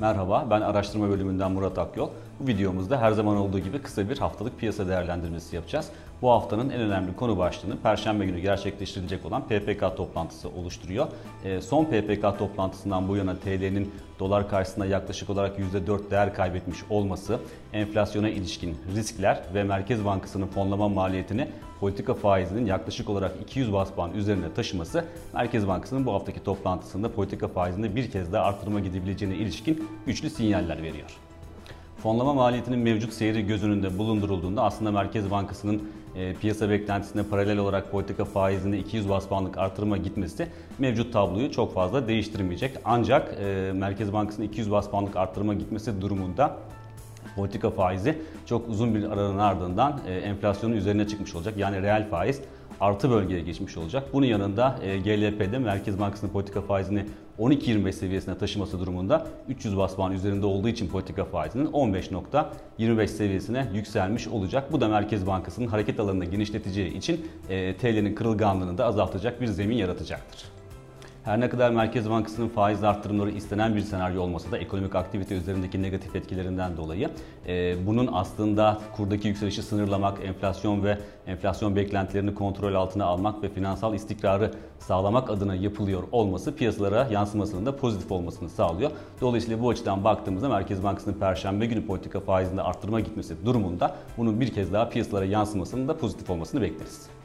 Merhaba, ben araştırma bölümünden Murat Akyol. Bu videomuzda her zaman olduğu gibi kısa bir haftalık piyasa değerlendirmesi yapacağız. Bu haftanın en önemli konu başlığını Perşembe günü gerçekleştirilecek olan PPK toplantısı oluşturuyor. E, son PPK toplantısından bu yana TL'nin dolar karşısında yaklaşık olarak %4 değer kaybetmiş olması, enflasyona ilişkin riskler ve Merkez Bankası'nın fonlama maliyetini politika faizinin yaklaşık olarak 200 bas puan üzerine taşıması Merkez Bankası'nın bu haftaki toplantısında politika faizini bir kez daha artırma gidebileceğine ilişkin güçlü sinyaller veriyor. Fonlama maliyetinin mevcut seyri göz önünde bulundurulduğunda aslında Merkez Bankası'nın e, piyasa beklentisine paralel olarak politika faizinde 200 bas puanlık artırıma gitmesi mevcut tabloyu çok fazla değiştirmeyecek. Ancak e, Merkez Bankası'nın 200 bas puanlık artırıma gitmesi durumunda politika faizi çok uzun bir aranın ardından e, enflasyonun üzerine çıkmış olacak. Yani reel faiz artı bölgeye geçmiş olacak. Bunun yanında e, GLP'de Merkez Bankası'nın politika faizini 12.25 seviyesine taşıması durumunda 300 bas puan üzerinde olduğu için politika faizinin 15.25 seviyesine yükselmiş olacak. Bu da Merkez Bankası'nın hareket alanını genişleteceği için e, TL'nin kırılganlığını da azaltacak bir zemin yaratacaktır. Her ne kadar Merkez Bankası'nın faiz arttırımları istenen bir senaryo olmasa da ekonomik aktivite üzerindeki negatif etkilerinden dolayı e, bunun aslında kurdaki yükselişi sınırlamak, enflasyon ve enflasyon beklentilerini kontrol altına almak ve finansal istikrarı sağlamak adına yapılıyor olması piyasalara yansımasının da pozitif olmasını sağlıyor. Dolayısıyla bu açıdan baktığımızda Merkez Bankası'nın Perşembe günü politika faizinde arttırma gitmesi durumunda bunun bir kez daha piyasalara yansımasının da pozitif olmasını bekleriz.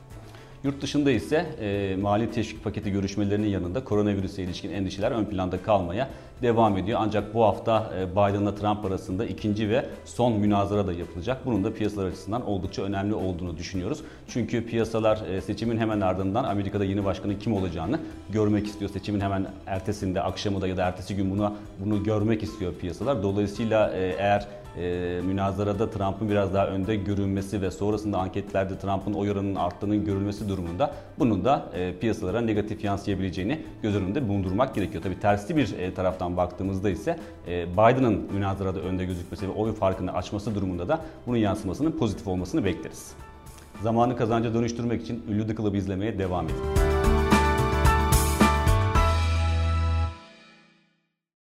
Yurt dışında ise e, mali teşvik paketi görüşmelerinin yanında koronavirüse ilişkin endişeler ön planda kalmaya devam ediyor. Ancak bu hafta e, Biden'la Trump arasında ikinci ve son münazara da yapılacak. Bunun da piyasalar açısından oldukça önemli olduğunu düşünüyoruz. Çünkü piyasalar e, seçimin hemen ardından Amerika'da yeni başkanın kim olacağını görmek istiyor. Seçimin hemen ertesinde, akşamı da ya da ertesi gün buna bunu görmek istiyor piyasalar. Dolayısıyla e, eğer e, münazarada Trump'ın biraz daha önde görünmesi ve sonrasında anketlerde Trump'ın oy oranının arttığının görülmesi durumunda bunun da e, piyasalara negatif yansıyabileceğini göz önünde bulundurmak gerekiyor. Tabii tersi bir e, taraftan baktığımızda ise e, Biden'ın münazarada önde gözükmesi ve oy farkını açması durumunda da bunun yansımasının pozitif olmasını bekleriz. Zamanı kazanca dönüştürmek için Ünlü The Club'ı izlemeye devam edin.